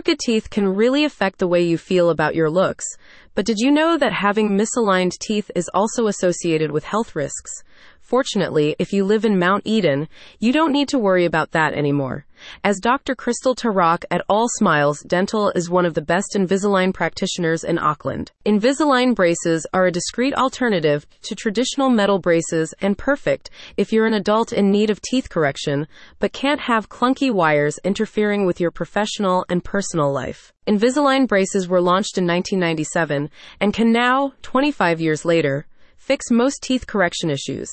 Crooked teeth can really affect the way you feel about your looks. But did you know that having misaligned teeth is also associated with health risks? Fortunately, if you live in Mount Eden, you don't need to worry about that anymore. As Dr. Krystal Tarak at All Smiles Dental is one of the best Invisalign practitioners in Auckland. Invisalign braces are a discreet alternative to traditional metal braces and perfect if you're an adult in need of teeth correction, but can't have clunky wires interfering with your professional and personal life. Invisalign braces were launched in 1997 and can now, 25 years later, fix most teeth correction issues.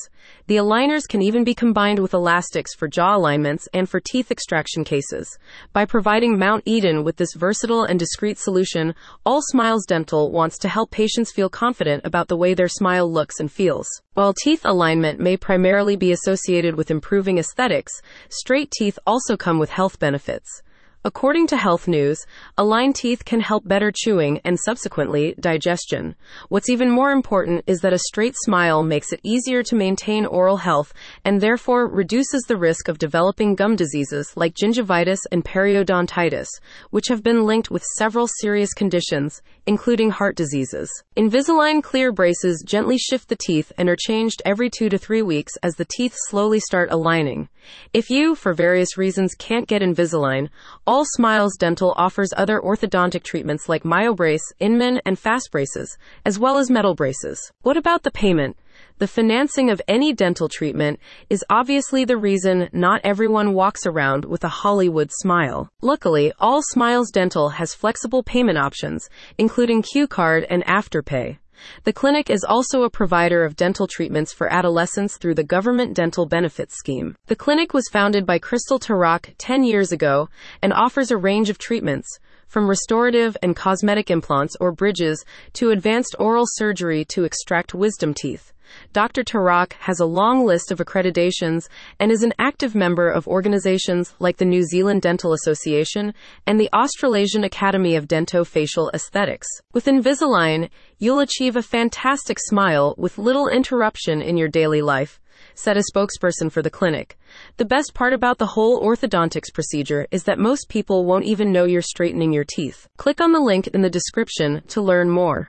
The aligners can even be combined with elastics for jaw alignments and for teeth extraction cases. By providing Mount Eden with this versatile and discreet solution, All Smiles Dental wants to help patients feel confident about the way their smile looks and feels. While teeth alignment may primarily be associated with improving aesthetics, straight teeth also come with health benefits. According to Health News, aligned teeth can help better chewing and subsequently digestion. What's even more important is that a straight smile makes it easier to maintain oral health and therefore reduces the risk of developing gum diseases like gingivitis and periodontitis, which have been linked with several serious conditions, including heart diseases. Invisalign clear braces gently shift the teeth and are changed every two to three weeks as the teeth slowly start aligning. If you, for various reasons, can't get Invisalign, all Smiles Dental offers other orthodontic treatments like MyoBrace, Inman, and Fast Braces, as well as metal braces. What about the payment? The financing of any dental treatment is obviously the reason not everyone walks around with a Hollywood smile. Luckily, All Smiles Dental has flexible payment options, including Q card and Afterpay. The clinic is also a provider of dental treatments for adolescents through the Government Dental Benefits Scheme. The clinic was founded by Krystal Tarak 10 years ago and offers a range of treatments, from restorative and cosmetic implants or bridges to advanced oral surgery to extract wisdom teeth. Dr. Tarak has a long list of accreditations and is an active member of organizations like the New Zealand Dental Association and the Australasian Academy of Dentofacial Aesthetics. With Invisalign, you'll achieve a fantastic smile with little interruption in your daily life said a spokesperson for the clinic. The best part about the whole orthodontics procedure is that most people won't even know you're straightening your teeth. Click on the link in the description to learn more.